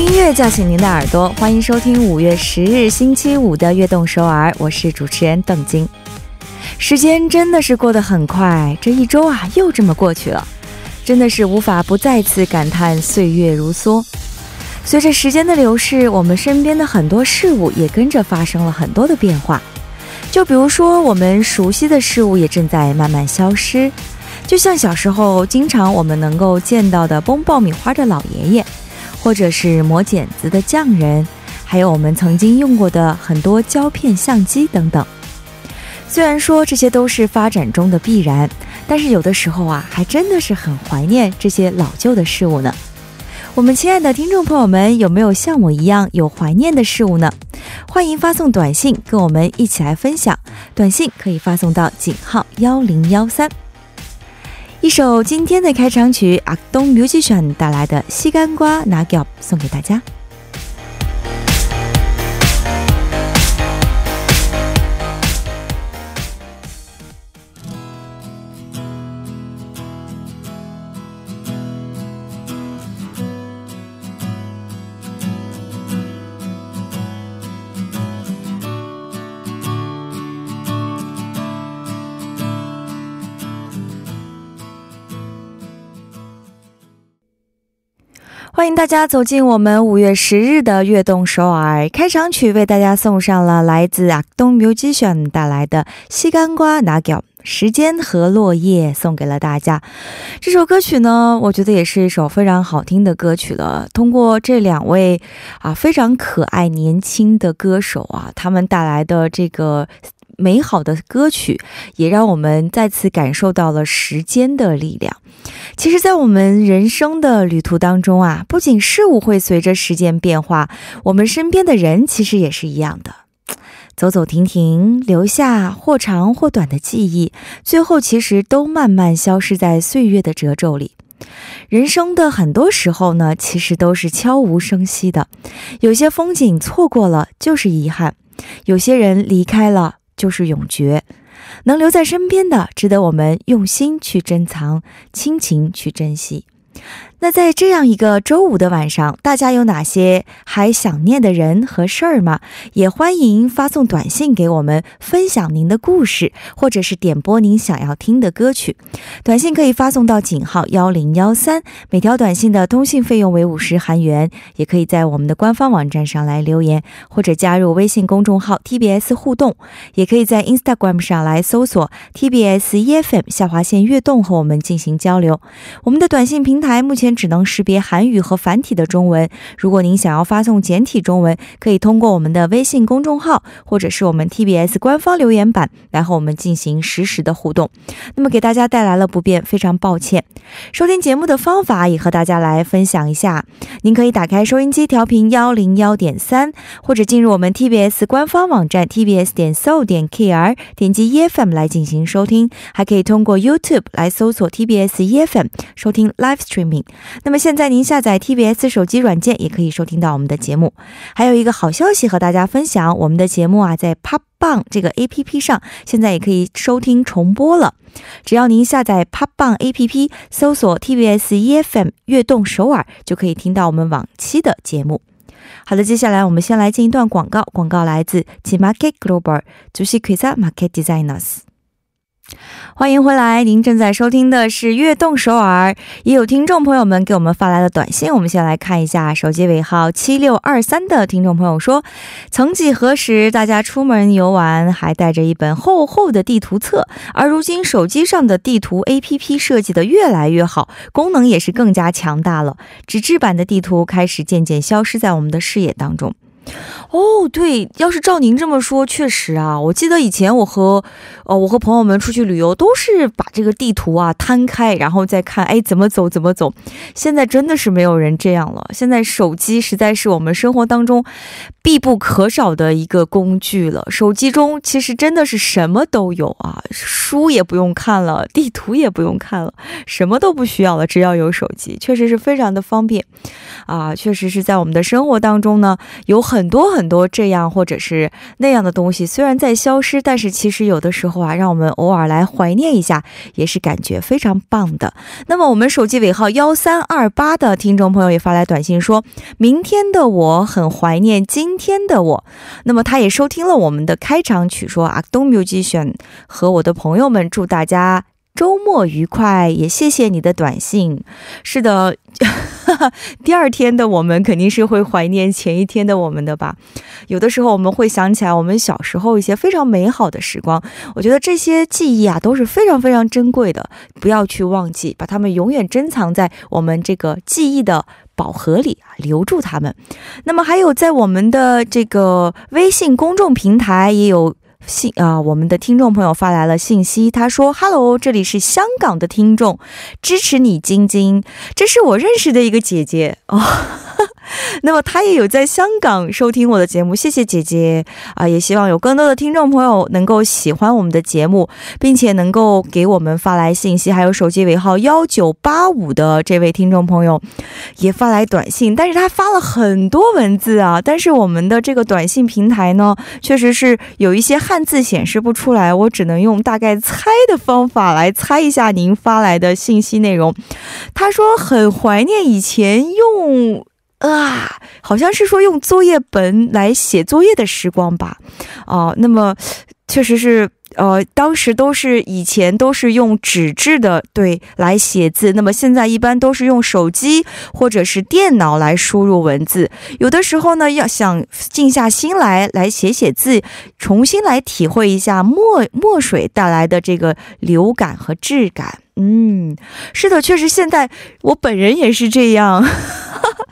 音乐叫醒您的耳朵，欢迎收听五月十日星期五的《悦动首尔》，我是主持人邓晶。时间真的是过得很快，这一周啊又这么过去了，真的是无法不再次感叹岁月如梭。随着时间的流逝，我们身边的很多事物也跟着发生了很多的变化。就比如说，我们熟悉的事物也正在慢慢消失，就像小时候经常我们能够见到的崩爆米花的老爷爷，或者是磨剪子的匠人，还有我们曾经用过的很多胶片相机等等。虽然说这些都是发展中的必然，但是有的时候啊，还真的是很怀念这些老旧的事物呢。我们亲爱的听众朋友们，有没有像我一样有怀念的事物呢？欢迎发送短信跟我们一起来分享，短信可以发送到井号幺零幺三。一首今天的开场曲，阿东 musician 带来的《西干瓜拿脚》送给大家。迎大家走进我们五月十日的悦动首尔开场曲，为大家送上了来自阿东 musician 带来的《西干瓜拿脚》。时间和落叶送给了大家。这首歌曲呢，我觉得也是一首非常好听的歌曲了。通过这两位啊非常可爱年轻的歌手啊，他们带来的这个。美好的歌曲，也让我们再次感受到了时间的力量。其实，在我们人生的旅途当中啊，不仅事物会随着时间变化，我们身边的人其实也是一样的。走走停停，留下或长或短的记忆，最后其实都慢慢消失在岁月的褶皱里。人生的很多时候呢，其实都是悄无声息的。有些风景错过了就是遗憾，有些人离开了。就是永绝，能留在身边的，值得我们用心去珍藏，亲情去珍惜。那在这样一个周五的晚上，大家有哪些还想念的人和事儿吗？也欢迎发送短信给我们，分享您的故事，或者是点播您想要听的歌曲。短信可以发送到井号幺零幺三，每条短信的通信费用为五十韩元。也可以在我们的官方网站上来留言，或者加入微信公众号 TBS 互动，也可以在 Instagram 上来搜索 TBS EFM 下划线悦动和我们进行交流。我们的短信平台目前。只能识别韩语和繁体的中文。如果您想要发送简体中文，可以通过我们的微信公众号或者是我们 TBS 官方留言板来和我们进行实时的互动。那么给大家带来了不便，非常抱歉。收听节目的方法也和大家来分享一下。您可以打开收音机调频幺零幺点三，或者进入我们 TBS 官方网站 tbs 点 so 点 kr，点击 EFM 来进行收听。还可以通过 YouTube 来搜索 TBS EFM 收听 Live Streaming。那么现在您下载 TBS 手机软件，也可以收听到我们的节目。还有一个好消息和大家分享，我们的节目啊，在 Pop 棒这个 APP 上，现在也可以收听重播了。只要您下载 Pop 棒 APP，搜索 TBS EFM 悦动首尔，就可以听到我们往期的节目。好的，接下来我们先来进一段广告。广告来自 T Market Global，主席 Krisa Market Designers。欢迎回来，您正在收听的是《悦动首尔》。也有听众朋友们给我们发来的短信，我们先来看一下。手机尾号七六二三的听众朋友说：“曾几何时，大家出门游玩还带着一本厚厚的地图册，而如今手机上的地图 APP 设计的越来越好，功能也是更加强大了。纸质版的地图开始渐渐消失在我们的视野当中。”哦，对，要是照您这么说，确实啊，我记得以前我和，呃，我和朋友们出去旅游，都是把这个地图啊摊开，然后再看，哎，怎么走，怎么走。现在真的是没有人这样了，现在手机实在是我们生活当中必不可少的一个工具了。手机中其实真的是什么都有啊，书也不用看了，地图也不用看了，什么都不需要了，只要有手机，确实是非常的方便啊，确实是在我们的生活当中呢，有很。很多很多这样或者是那样的东西，虽然在消失，但是其实有的时候啊，让我们偶尔来怀念一下，也是感觉非常棒的。那么我们手机尾号幺三二八的听众朋友也发来短信说，明天的我很怀念今天的我。那么他也收听了我们的开场曲，说啊，东 music 选和我的朋友们祝大家。周末愉快，也谢谢你的短信。是的，第二天的我们肯定是会怀念前一天的我们的吧。有的时候我们会想起来我们小时候一些非常美好的时光。我觉得这些记忆啊都是非常非常珍贵的，不要去忘记，把它们永远珍藏在我们这个记忆的宝盒里啊，留住它们。那么还有在我们的这个微信公众平台也有。信啊，我们的听众朋友发来了信息，他说：“Hello，这里是香港的听众，支持你，晶晶，这是我认识的一个姐姐哦。” 那么他也有在香港收听我的节目，谢谢姐姐啊！也希望有更多的听众朋友能够喜欢我们的节目，并且能够给我们发来信息。还有手机尾号幺九八五的这位听众朋友也发来短信，但是他发了很多文字啊！但是我们的这个短信平台呢，确实是有一些汉字显示不出来，我只能用大概猜的方法来猜一下您发来的信息内容。他说很怀念以前用。啊，好像是说用作业本来写作业的时光吧，哦，那么确实是，呃，当时都是以前都是用纸质的对来写字，那么现在一般都是用手机或者是电脑来输入文字。有的时候呢，要想静下心来来写写字，重新来体会一下墨墨水带来的这个流感和质感。嗯，是的，确实，现在我本人也是这样，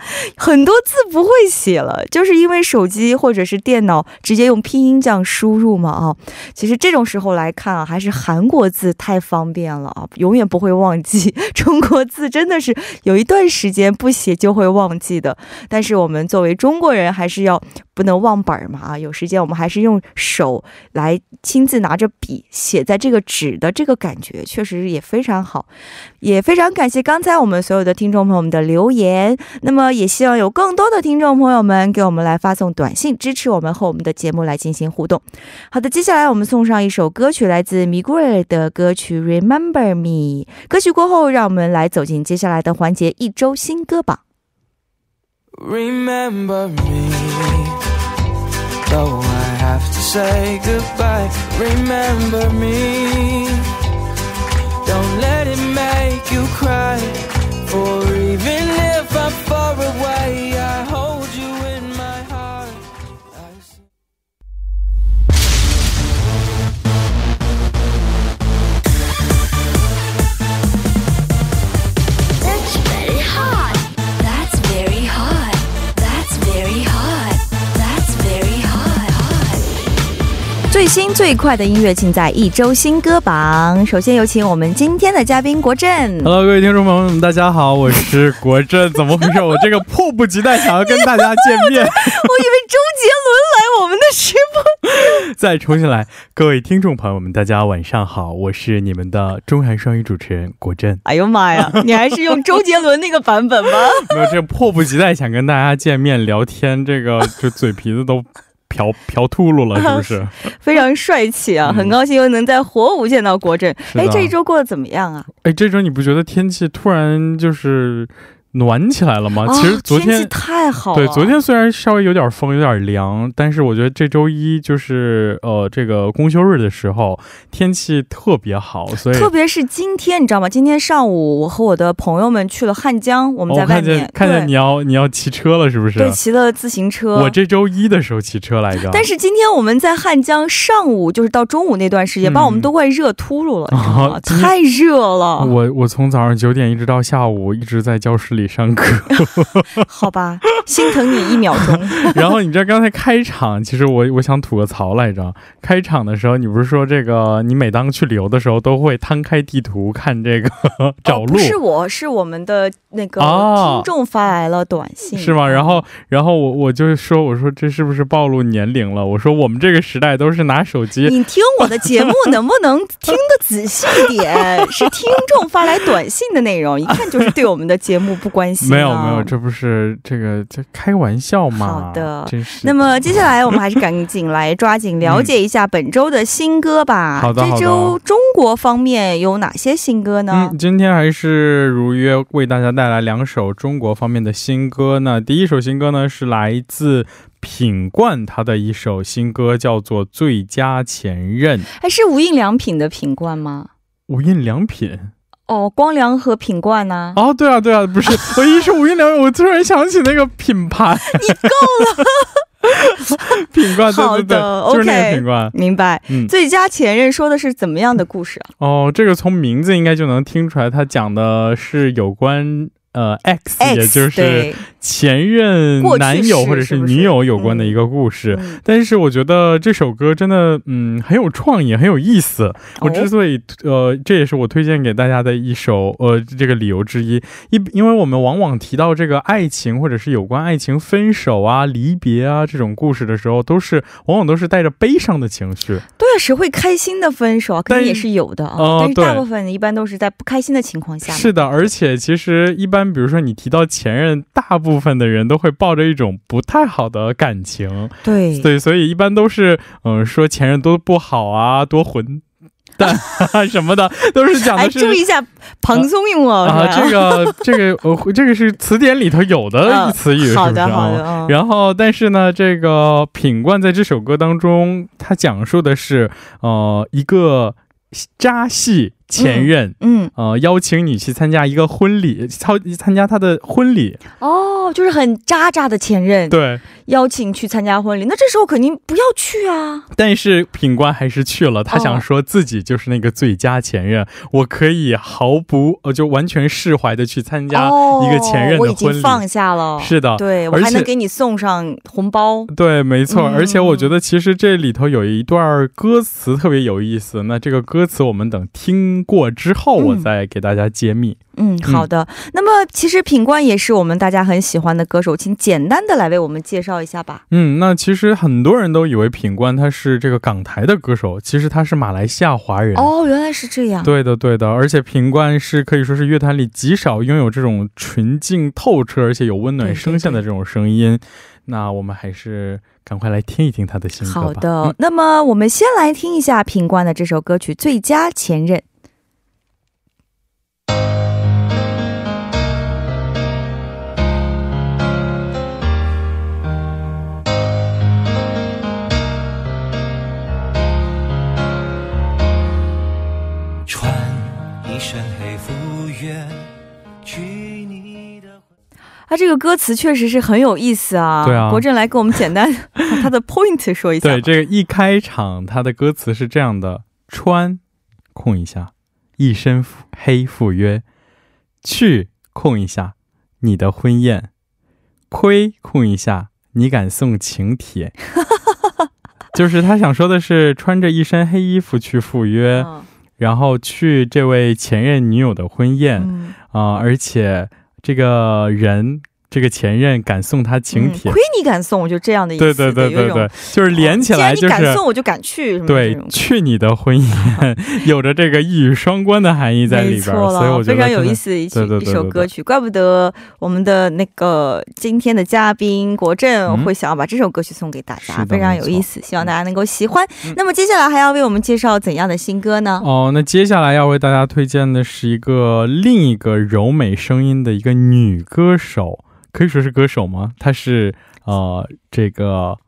很多字不会写了，就是因为手机或者是电脑直接用拼音这样输入嘛啊。其实这种时候来看啊，还是韩国字太方便了啊，永远不会忘记。中国字真的是有一段时间不写就会忘记的，但是我们作为中国人，还是要。不能忘本儿嘛啊！有时间我们还是用手来亲自拿着笔写在这个纸的这个感觉，确实也非常好，也非常感谢刚才我们所有的听众朋友们的留言。那么也希望有更多的听众朋友们给我们来发送短信，支持我们和我们的节目来进行互动。好的，接下来我们送上一首歌曲，来自 m i g u e 的歌曲《Remember Me》。歌曲过后，让我们来走进接下来的环节——一周新歌榜。Remember me。Though I have to say goodbye, remember me. Don't let it make you cry. For even if I'm far away, I hold 最新最快的音乐，尽在一周新歌榜。首先有请我们今天的嘉宾国振。Hello，各位听众朋友们，大家好，我是国振。怎么回事？我这个迫不及待想要跟大家见面。我以为周杰伦来我们的直播。再重新来，各位听众朋友们，大家晚上好，我是你们的中韩双语主持人国振。哎呦妈呀，你还是用周杰伦那个版本吗？没有，这迫不及待想跟大家见面聊天，这个这嘴皮子都。嫖嫖秃噜了，是不是？非常帅气啊！很高兴又能在火舞见到国振。哎，这一周过得怎么样啊？哎，这周你不觉得天气突然就是？暖起来了吗？其实昨天太好。对，昨天虽然稍微有点风，有点凉，但是我觉得这周一就是呃这个公休日的时候，天气特别好，所以特别是今天，你知道吗？今天上午我和我的朋友们去了汉江，我们在外面看见你要你要骑车了，是不是？对，骑了自行车。我这周一的时候骑车来着。但是今天我们在汉江上午就是到中午那段时间，把我们都快热秃噜了，太热了。我我从早上九点一直到下午一直在教室里。里上课，好吧，心疼你一秒钟。然后你知道刚才开场，其实我我想吐个槽来着。开场的时候，你不是说这个，你每当去旅游的时候都会摊开地图看这个 找路？不是我，是我们的那个听众发来了短信，是吗？然后，然后我我就说，我说这是不是暴露年龄了？我说我们这个时代都是拿手机。你听我的节目能不能听得仔细一点？是听众发来短信的内容，一看就是对我们的节目不。不关心、啊。没有没有，这不是这个这开玩笑嘛？好的真是。那么接下来我们还是赶紧来抓紧了解一下本周的新歌吧。好的好的这周中国方面有哪些新歌呢？嗯，今天还是如约为大家带来两首中国方面的新歌呢。第一首新歌呢是来自品冠他的一首新歌，叫做《最佳前任》。还是无印良品的品冠吗？无印良品哦，光良和品冠呢、哦，对啊对啊，不是，我一说无印良品，我突然想起那个品牌，你够了，品冠，对对对，就是那个品冠。明白。嗯，最佳前任说的是怎么样的故事啊？哦，这个从名字应该就能听出来，他讲的是有关呃 X，, 也就是，前任男友或者是女友有关的一个故事。嗯但是我觉得这首歌真的，嗯，很有创意，很有意思。我之所以，呃，这也是我推荐给大家的一首，呃，这个理由之一。一，因为我们往往提到这个爱情，或者是有关爱情分手啊、离别啊这种故事的时候，都是往往都是带着悲伤的情绪。对啊，谁会开心的分手啊？肯但定也是有的啊，哦但是大部分一般都是在不开心的情况下。是的，而且其实一般，比如说你提到前任，大部分的人都会抱着一种不太好的感情。对对，所以一般都是嗯、说前任多不好啊，多混 蛋啊什么的，都是讲哎，的是。注意一下蓬松用哦，这个这个呃，这个是词典里头有的嗯词语，是不是好的好啊的，嗯然后，但是呢，这个品冠在这首歌当中，他讲述的是呃一个渣系前任，嗯，呃邀请你去参加一个婚礼，参参加他的婚礼，哦，就是很渣渣的前任对，邀请去参加婚礼，那这时候肯定不要去啊。但是品官还是去了，他哦想说自己就是那个最佳前任，我可以毫不呃就完全释怀的去参加哦，一个前任的我已婚礼，经放下了。是的，对我还能给你送上红包。对，没错，嗯而且我觉得其实这里头有一段歌词特别有意思。那这个歌词我们等听过之后，嗯我再给大家揭秘。嗯，好的。那么其实品冠也是我们大家很喜欢的歌手，请简单的来为我们介绍一下吧。嗯，那其实很多人都以为品冠他是这个港台的歌手，其实他是马来西亚华人。哦，原来是这样。对的，对的，而且品冠是可以说是乐坛里极少拥有这种纯净透彻而且有温暖声线的这种声音。那我们还是赶快来听一听他的新歌吧。好的，嗯那么我们先来听一下品冠的这首歌曲《最佳前任》。啊，这个歌词确实是很有意思啊。对啊国振来给我们简单 把它的 point 说一下。对，这个一开场，他的歌词是这样的：穿，空一下，一身黑赴约；去，空一下，你的婚宴；亏，空一下，你敢送请帖。就是他想说的是，穿着一身黑衣服去赴约，嗯然后去这位前任女友的婚宴啊、嗯而且这个人，这个前任敢送他请帖嗯，亏你敢送，我就这样的意思。对对对对对，就是连起来就是你敢送，我就敢去。对，去你的婚姻，有着这个一语双关的含义在里边所以我觉得非常有意思。的一首歌曲，怪不得我们的那个今天的嘉宾国振嗯会想要把这首歌曲送给大家，非常有意思，希望大家能够喜欢。嗯那么接下来还要为我们介绍怎样的新歌呢？哦，那接下来要为大家推荐的是一个另一个柔美声音的一个女歌手，可以说是歌手吗？他是呃这个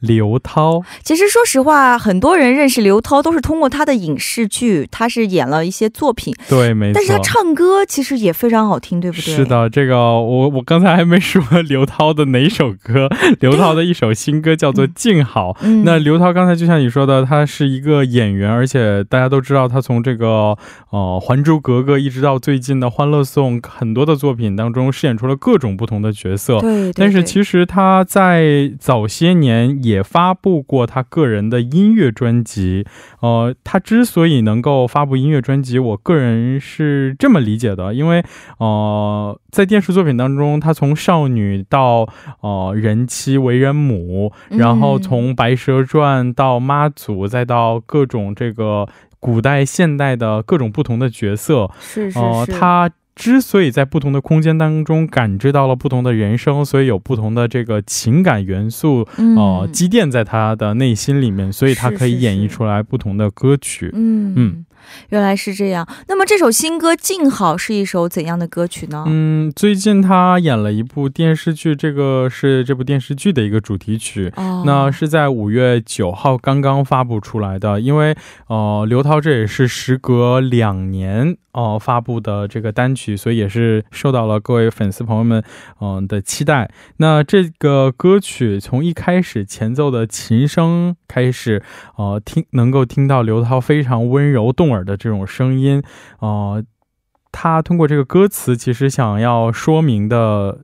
刘涛，其实说实话，很多人认识刘涛都是通过他的影视剧，他是演了一些作品，对，没错。但是他唱歌其实也非常好听，对不对？是。的，这个我我刚才还没说刘涛的哪首歌，刘涛的一首新歌叫做《静好》。嗯那刘涛刚才就像你说的，他是一个演员，而且大家都知道他从这个呃《还珠格格》一直到最近的《欢乐颂》很多的作品当中饰演出了各种不同的角色。对对但是其实他在早些年也发布过他个人的音乐专辑。呃，他之所以能够发布音乐专辑，我个人是这么理解的，因为呃，在电视作品当中，他从少女到呃人妻为人母，然后嗯从《白蛇传》到妈祖，再到各种这个古代、现代的各种不同的角色，是是呃，是，他之所以在不同的空间当中感知到了不同的人生，所以有不同的这个情感元素，嗯。呃，积淀在他的内心里面，所以他可以演绎出来不同的歌曲。嗯。嗯原来是这样。那么这首新歌《静好》是一首怎样的歌曲呢？嗯，最近他演了一部电视剧，这个是这部电视剧的一个主题曲。哦，那是在五月九号刚刚发布出来的，因为呃，刘涛这也是时隔两年哦、呃发布的这个单曲，所以也是受到了各位粉丝朋友们嗯、的期待。那这个歌曲从一开始前奏的琴声开始，呃，听能够听到刘涛非常温柔动耳的这种声音，呃，他通过这个歌词其实想要说明的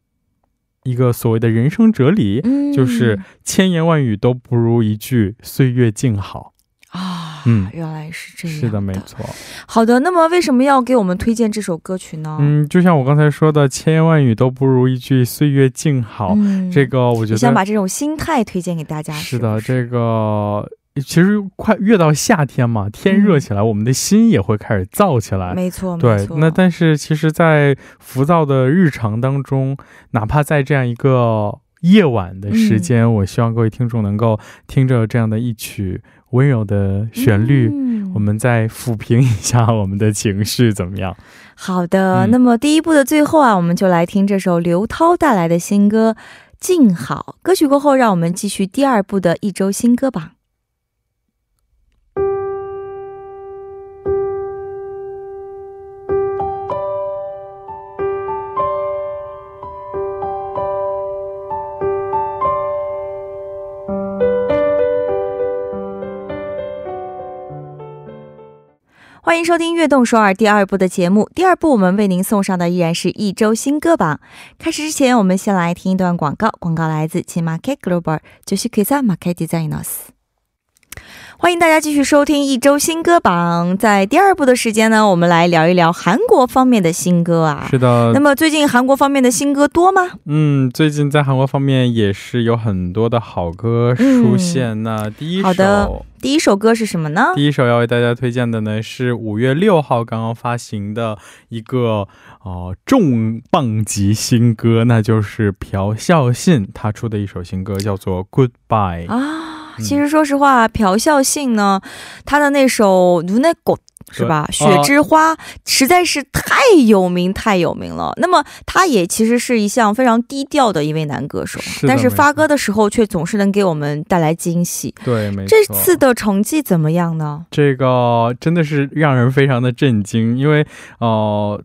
一个所谓的人生哲理，嗯就是千言万语都不如一句岁月静好。啊，嗯原来是这样。是的，没。错。好的，那么为什么要给我们推荐这首歌曲呢？嗯，就像我刚才说的，千言万语都不如一句岁月静好。嗯这个我觉得你想把这种心态推荐给大家，是的，这个其实快越到夏天嘛，天热起来，我们的心也会开始燥起来。没错，没对，错。那但是其实，在浮躁的日常当中，哪怕在这样一个夜晚的时间，我希望各位听众能够听着这样的一曲温柔的旋律，嗯我们再抚平一下我们的情绪，怎么样？好的、嗯那么第一部的最后啊，我们就来听这首刘涛带来的新歌《静好》。歌曲过后，让我们继续第二部的一周新歌榜。欢迎收听《悦动首尔》第二部的节目。第二部我们为您送上的依然是一周新歌榜。开始之前，我们先来听一段广告。广告来自 Chin Market Global，就是 Kisa Market Designers。欢迎大家继续收听一周新歌榜。在第二部的时间呢，我们来聊一聊韩国方面的新歌啊。是的那，么最近韩国方面的新歌多吗？嗯，最近在韩国方面也是有很多的好歌出现。那第一好的首，第一首歌是什么呢？第一首要为大家推荐的呢是五月六号刚刚发行的一个呃重磅级新歌，那就是朴孝信他出的一首新歌，叫做《Goodbye》。啊，嗯其实说实话朴孝信呢他的那首如那个是吧雪之花实在是太有名太有名了。那么他也其实是一项非常低调的一位男歌手但是发歌的时候却总是能给我们带来惊喜。对没错这次的成绩怎么样呢？这个真的是让人非常的震惊因为哦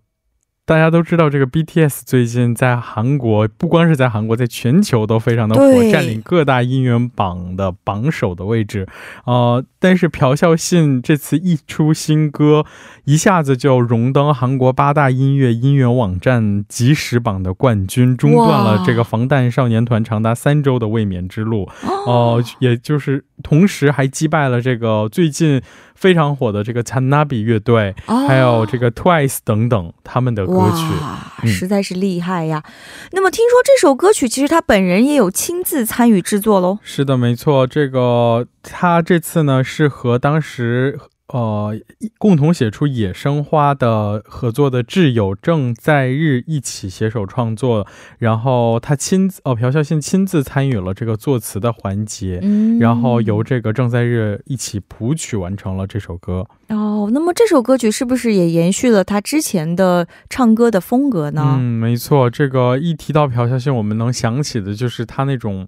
大家都知道这个 BTS 最近在韩国，不光是在韩国，在全球都非常的火，占领各大音乐榜的榜首的位置。呃，但是朴孝信这次一出新歌，一下子就荣登韩国八大音乐音源网站即时榜的冠军，中断了这个防弹少年团长达三周的卫冕之路。哦、也就是同时还击败了这个最近非常火的这个 Tanabe 乐队，哦还有这个 Twice 等等他们的歌曲。实在是厉害呀！那么听说这首歌曲其实他本人也有亲自参与制作喽。是的，没错，这个他这次呢是和当时。呃，共同写出《野生花》的合作的挚友郑在日一起携手创作，然后他亲自，哦，朴孝信亲自参与了这个作词的环节，嗯然后由这个郑在日一起谱曲完成了这首歌。哦，那么这首歌曲是不是也延续了他之前的唱歌的风格呢？嗯，没错，这个一提到朴孝信，我们能想起的就是他那种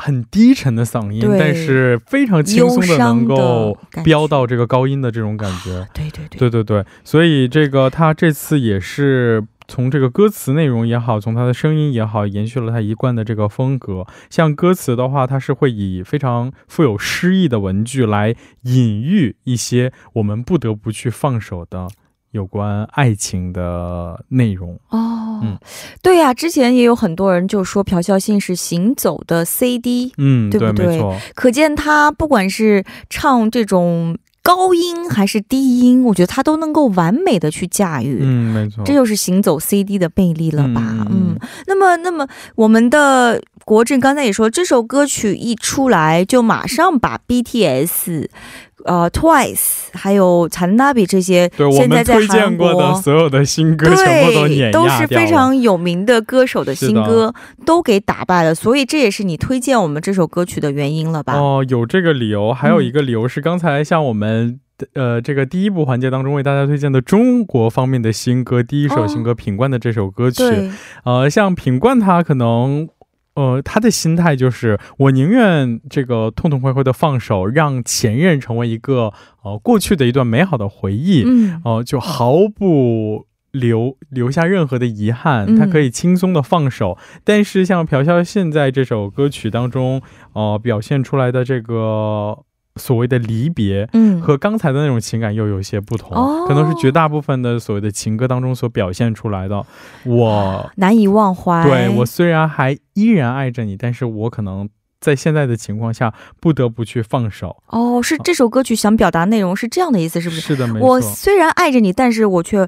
很低沉的嗓音，但是非常轻松的能够飙到这个高音的这种感觉。对对对，对对对，所以这个他这次也是。从这个歌词内容也好，从他的声音也好，延续了他一贯的这个风格。像歌词的话，他是会以非常富有诗意的文句来隐喻一些我们不得不去放手的有关爱情的内容。哦，嗯对呀、之前也有很多人就说朴孝信是行走的 CD，嗯，对不对没错，可见他不管是唱这种高音还是低音，我觉得他都能够完美的去驾驭。嗯，没错，这就是行走 CD 的魅力了吧？嗯嗯，那么，那么我们的国政刚才也说，这首歌曲一出来就马上把 BTS 呃 Twice，还有残纳比这些，对我现在在们推荐韩过的。所有的新歌全部都碾压对，都是非常有名的歌手的新歌，都给打败了，所以这也是你推荐我们这首歌曲的原因了吧？哦，有这个理由，还有嗯一个理由是刚才像我们。呃，这个第一部环节当中为大家推荐的中国方面的新歌，第一首新歌品冠的这首歌曲，对，呃，像品冠他可能，呃，他的心态就是我宁愿这个痛痛快快的放手，让前任成为一个呃过去的一段美好的回忆，嗯，哦、就毫不。留留下任何的遗憾，嗯他可以轻松的放手。但是像朴孝现在这首歌曲当中，呃，表现出来的这个所谓的离别，嗯，和刚才的那种情感又有些不同，哦可能是绝大部分的所谓的情歌当中所表现出来的。我难以忘怀。对我虽然还依然爱着你，但是我可能在现在的情况下不得不去放手。哦，是这首歌曲想表达内容是这样的意思，是不是？是的，没错我。虽然爱着你，但是我却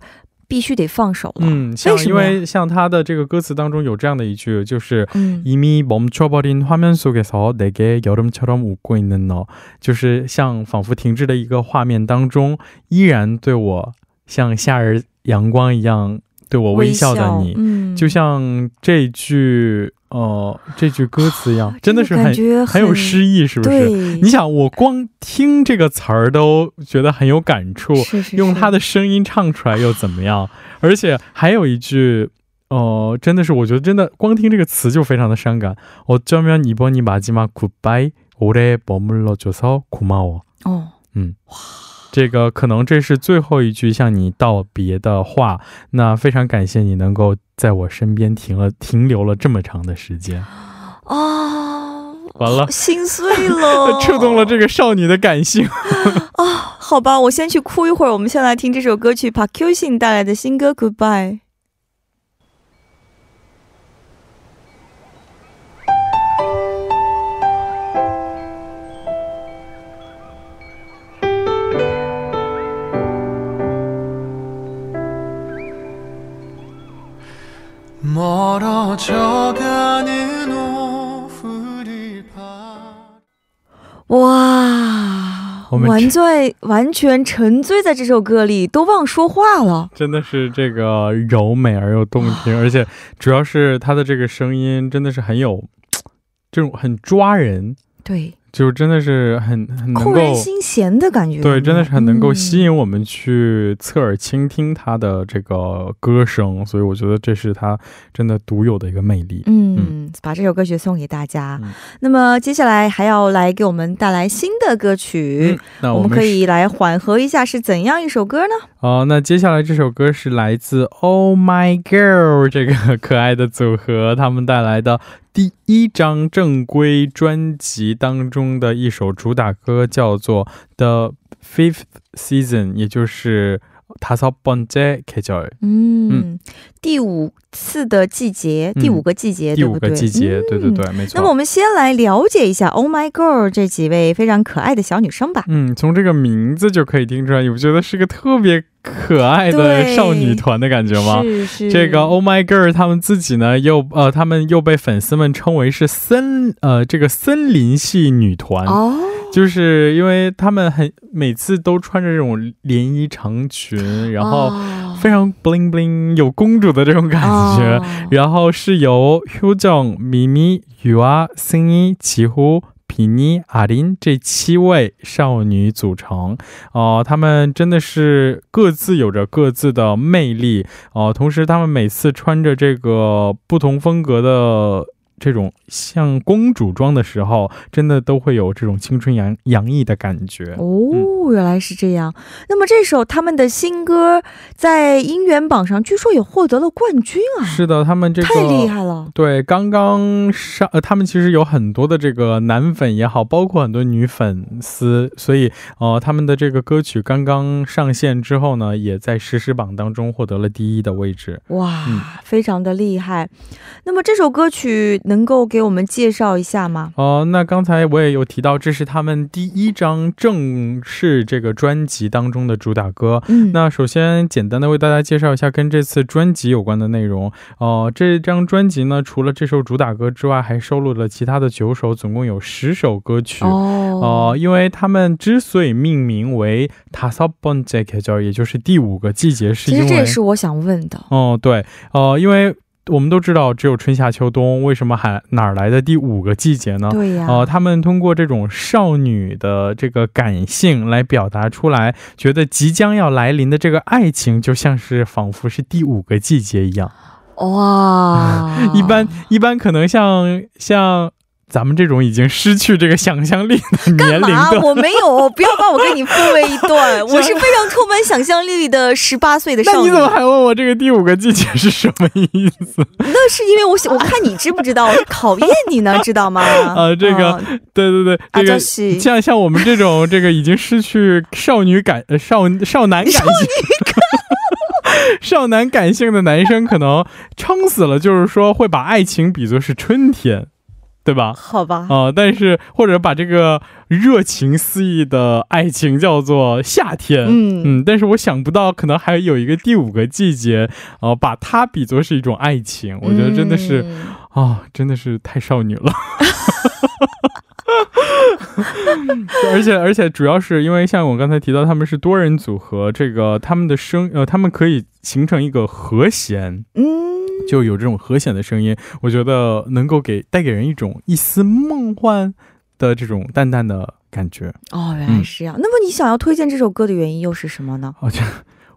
必须得放手了。嗯，像因为什么呀为像他的这个歌词当中有这样的一句，就是嗯 이미멈춰버린화면속에서내게여름처럼웃고있는 너， 就是像仿佛停滞的一个画面当中，依然对我像夏日阳光一样对我微笑的你，嗯，就像这句 呃这句歌词一样，真的是很这个感觉很有诗意，是不是？对，你想，我光听这个词儿都觉得很有感触，是是用他的的声音唱出来又怎么样？而且还有一句，呃，真的是我觉得真的光听这个词就非常的伤感。어쩌면이번이마지막 goodbye 오래머물러줘서고마워。 哦， 这个可能这是最后一句向你道别的话，那非常感谢你能够在我身边停了停留了这么长的时间，啊，完了。心碎了 触动了这个少女的感性。啊！好吧，我先去哭一会儿。我们先来听这首歌曲 Park Q 信带来的新歌《Goodbye》。我们完醉，完全沉醉在这首歌里，都忘说话了。真的是这个柔美而又动听，而且主要是他的这个声音真的是很有这种很抓人，对，就真的是很很能扣人够心弦的感觉。对，真的是很能够吸引。引我们去侧耳倾听他的这个歌声，所以我觉得这是他真的独有的一个魅力。嗯，把这首歌曲送给大家。嗯那么接下来还要来给我们带来新的歌曲，那我们可是以来缓和一下是怎样一首歌呢？哦，那接下来这首歌是来自 Oh My Girl 这个 可爱的组合他们带来的第一张正规专辑当中的一首主打歌，叫做 The Fifth Season，也就是다섯번째계절， 嗯，第五次的季节，嗯第五个季节，第五对不对？个季节，嗯对对对，没错。那么我们先来了解一下 Oh My Girl 这几位非常可爱的小女生吧。嗯，从这个名字就可以听出来，你不觉得是个特别 可爱的少女团的感觉吗？是是，这个 Oh My Girl 他们自己呢，又呃，他们又被粉丝们称为是森呃这个森林系女团，哦，就是因为他们很每次都穿着这种连衣长裙，然后哦。非常 bling bling 有公主的这种感觉，哦。然后是由 Hyojung、咪咪、雨啊、승 희、 齐乎。皮妮、阿林这七位少女组成，哦、她们真的是各自有着各自的魅力，哦、同时她们每次穿着这个不同风格的这种像公主装的时候，真的都会有这种青春洋洋溢的感觉。哦，原来是这样。那么这首他们的新歌在音源榜上据说也获得了冠军啊，是的，他们这个太厉害了。对，刚刚上，呃，他们其实有很多的这个男粉也好，包括很多女粉丝，所以，呃，他们的这个歌曲刚刚上线之后呢，也在实时榜当中获得了第一的位置。哇，嗯非常的厉害。那么这首歌曲能够给我们介绍一下吗？呃那刚才我也有提到这是他们第一张正式这个专辑当中的主打歌。那首先简单的为大家介绍一下跟这次专辑有关的内容。呃这张专辑呢除了这首主打歌之外还收录了其他的九首总共有十首歌曲。呃因为他们之所以命名为 t a s a b o n j a k 也就是第五个季节是因为这是我想问的。哦对。呃因为我们都知道只有春夏秋冬，为什么还哪儿来的第五个季节呢？对呀、呃，他们通过这种少女的这个感性来表达出来，觉得即将要来临的这个爱情，就像是仿佛是第五个季节一样。哇 一般一般可能像像咱们这种已经失去这个想象力的 年龄干嘛？的，我没有，不要把我跟你分为一段。我是 非常充满想象力的十八岁的那少女。你怎么还问我这个第五个季节是什么意思？那是因为我想我看你知不知道，我是考验你呢，知道吗？啊这个嗯对对对，啊，这个就是像像我们这种这个已经失去少女感、呃少少男感性、少男感性的男生，可能撑死了，就是说会把爱情比作是春天，对吧？好吧。啊、但是或者把这个热情四溢的爱情叫做夏天，嗯嗯，但是我想不到，可能还有一个第五个季节，呃，把它比作是一种爱情，我觉得真的是嗯啊、真的是太少女了。而且而且主要是因为像我刚才提到，他们是多人组合，这个他们的声呃，他们可以形成一个和弦，嗯，就有这种和弦的声音，我觉得能够给带给人一种一丝梦幻的这种淡淡的感觉。哦，原来是这样。那么你想要推荐这首歌的原因又是什么呢？我觉得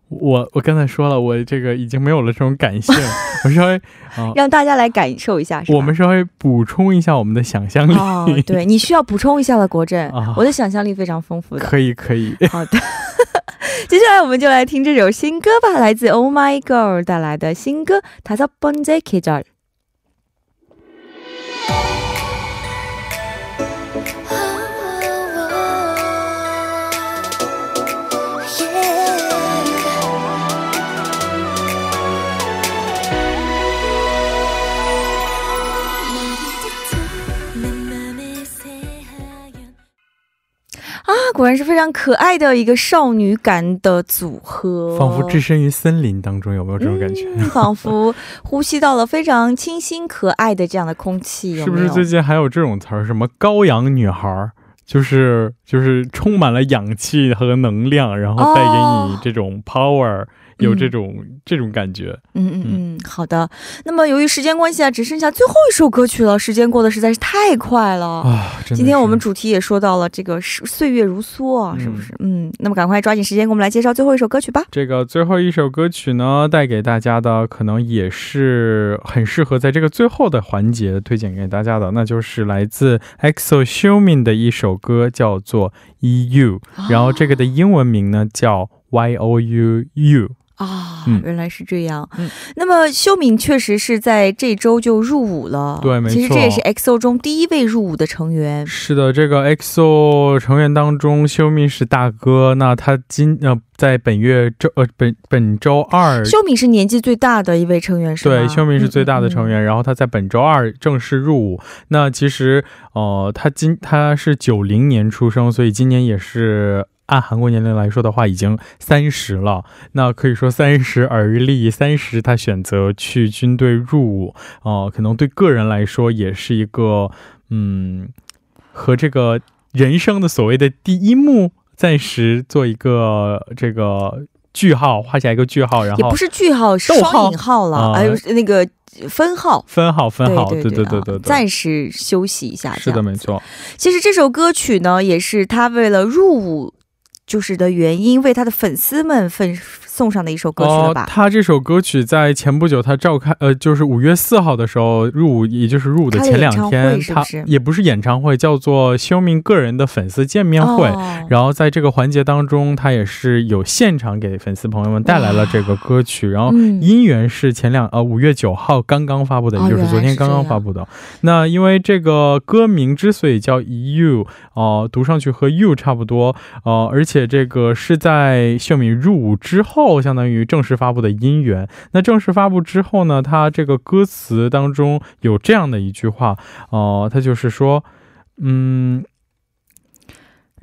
我我刚才说了，我这个已经没有了这种感性，我稍微啊、让大家来感受一下？我们稍微补充一下我们的想象力。哦，对你需要补充一下了，国振，啊我的想象力非常丰富的。可以可以，好 的，接下来我们就来听这首新歌吧，来自 Oh My Girl 带来的新歌《다섯번째계절》。 果然是非常可爱的一个少女感的组合，仿佛置身于森林当中，有没有这种感觉？嗯仿佛呼吸到了非常清新可爱的这样的空气，有有是不是最近还有这种词儿？什么高阳女孩儿？就是就是充满了氧气和能量，然后带给你这种 power，、有这种、这种感觉。嗯嗯嗯，好的。那么由于时间关系啊，只剩下最后一首歌曲了，时间过得实在是太快了。啊，今天我们主题也说到了这个是岁月如梭是不是？嗯，那么赶快抓紧时间，给我们来介绍最后一首歌曲吧。这个最后一首歌曲呢，带给大家的可能也是很适合在这个最后的环节推荐给大家的，那就是来自 EXO Xiumin 的一首歌，叫做 EU，、然后这个的英文名呢叫 Y O U U。啊，嗯原来是这样。嗯那么修敏确实是在这周就入伍了，对没错其实这也是 XO 中第一位入伍的成员。是的，这个 EXO 成员当中，修敏是大哥。那他今呃在本月周呃本本周二，修敏是年纪最大的一位成员，是吗？对，修敏是最大的成员。嗯。嗯嗯然后他在本周二正式入伍。那其实呃，他今他是九零年出生，所以今年也是。按韩国年龄来说的话，已经三十了。那可以说三十而立，三十他选择去军队入伍，哦、可能对个人来说也是一个，嗯，和这个人生的所谓的第一幕，暂时做一个这个句号，画下一个句号，然后也不是句号，是双引号了，啊还有那个分号。分号分号，对对对对对，暂时休息一下。是的，没错。其实这首歌曲呢，也是他为了入伍就是的原因，为他的粉丝们粉送上的一首歌曲了吧？哦他这首歌曲在前不久，他召开呃，就是五月四号的时候入伍，也就是入伍的前两天，他也不是演唱会，叫做修明个人的粉丝见面会。哦然后在这个环节当中，他也是有现场给粉丝朋友们带来了这个歌曲，然后嗯音源是前两呃五月九号刚刚发布的，哦也就是昨天刚刚发布的。那因为这个歌名之所以叫 You，哦、读上去和 You 差不多，呃，而且这个是在秀敏入伍之后后，相当于正式发布的音源。那正式发布之后呢，它这个歌词当中有这样的一句话，哦、它就是说，嗯。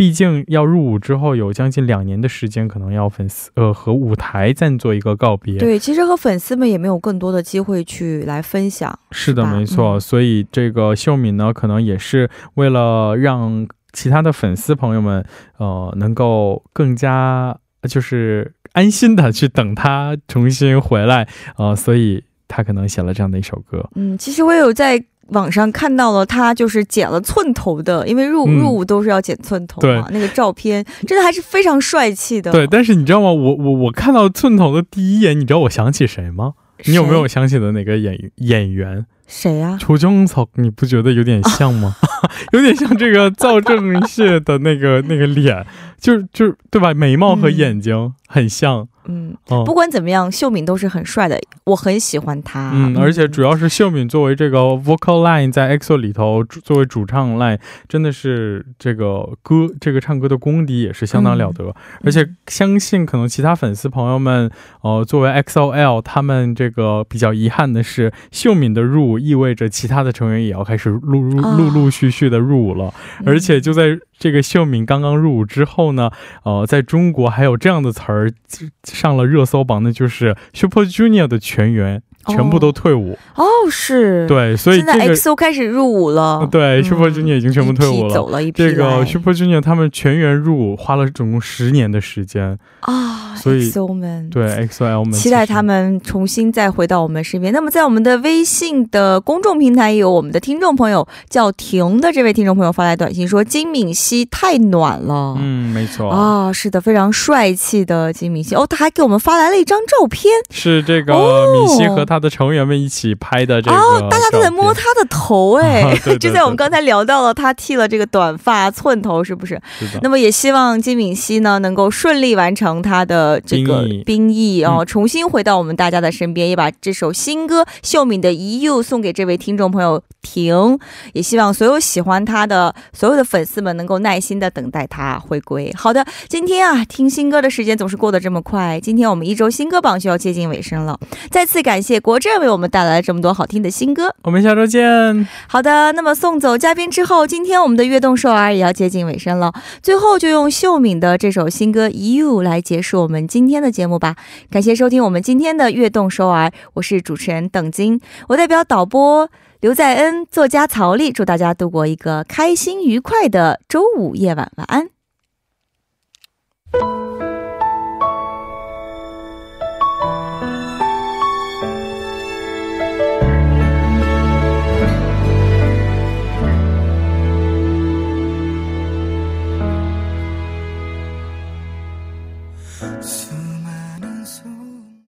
毕竟要入伍之后有将近两年的时间，可能要粉丝呃和舞台暂做一个告别。对，其实和粉丝们也没有更多的机会去来分享。是的，是没错。嗯所以这个秀敏呢，可能也是为了让其他的粉丝朋友们，呃，能够更加就是安心的去等他重新回来，呃，所以他可能写了这样的一首歌。嗯，其实我有在网上看到了他就是剪了寸头的，因为入、嗯入伍都是要剪寸头对嘛，那个照片真的还是非常帅气的。对，但是你知道吗？我我我看到寸头的第一眼，你知道我想起谁吗？你有没有想起的哪个演演员？谁呀、楚中草，你不觉得有点像吗？有点像这个赵正燮的那个那个脸，就就对吧？眉毛和嗯眼睛很像。嗯，哦。不管怎么样，秀敏都是很帅的，我很喜欢他。嗯，而且主要是秀敏作为这个 vocal line 在 EXO 里头作为主唱 line，真的是这个歌这个唱歌的功底也是相当了得，而且相信可能其他粉丝朋友们，呃，作为 XOL 他们这个比较遗憾的是，秀敏的入伍意味着其他的成员也要开始陆陆啊。陆陆续续的入伍了，嗯。而且就在这个秀敏刚刚入伍之后呢，呃，在中国还有这样的词儿上了热搜榜，那就是 Super Junior 的全员。全部都退伍。哦，是，，对，所以现在这个 XO 开始入伍了，对嗯 Super Junior 已经全部退伍了。走了一批这个 Super Junior 他们全员入伍花了总共十年的时间，啊，所以 XO 们。对 XOL 们期待他们重新再回到我们身边。那么，在我们的微信的公众平台，有我们的听众朋友叫婷的这位听众朋友发来短信说：“金敏熙太暖了。嗯，没错，啊，是的，非常帅气的金敏熙。哦，他还给我们发来了一张照片。是这个哦。米西和他的成员们一起拍的这个哦，大家都在摸他的头哎，啊对对 就在我们刚才聊到了他剃了这个短发寸头，是不是？那么也希望金敏熙呢能够顺利完成他的这个兵役。哦，嗯。重新回到我们大家的身边，也把这首新歌秀敏的《一 you》送给这位听众朋友婷，也希望所有喜欢他的所有的粉丝们能够耐心的等待他回归。好的，今天啊听新歌的时间总是过得这么快，今天我们一周新歌榜就要接近尾声了，再次感谢国振为我们带来了这么多好听的新歌。我们下周见。好的，那么送走嘉宾之后，今天我们的悦动首尔也要接近尾声了。最后就用秀敏的这首新歌《You》来结束我们今天的节目吧。感谢收听我们今天的悦动首尔，我是主持人邓晶，我代表导播刘在恩、作家曹丽，祝大家度过一个开心愉快的周五夜晚，晚安。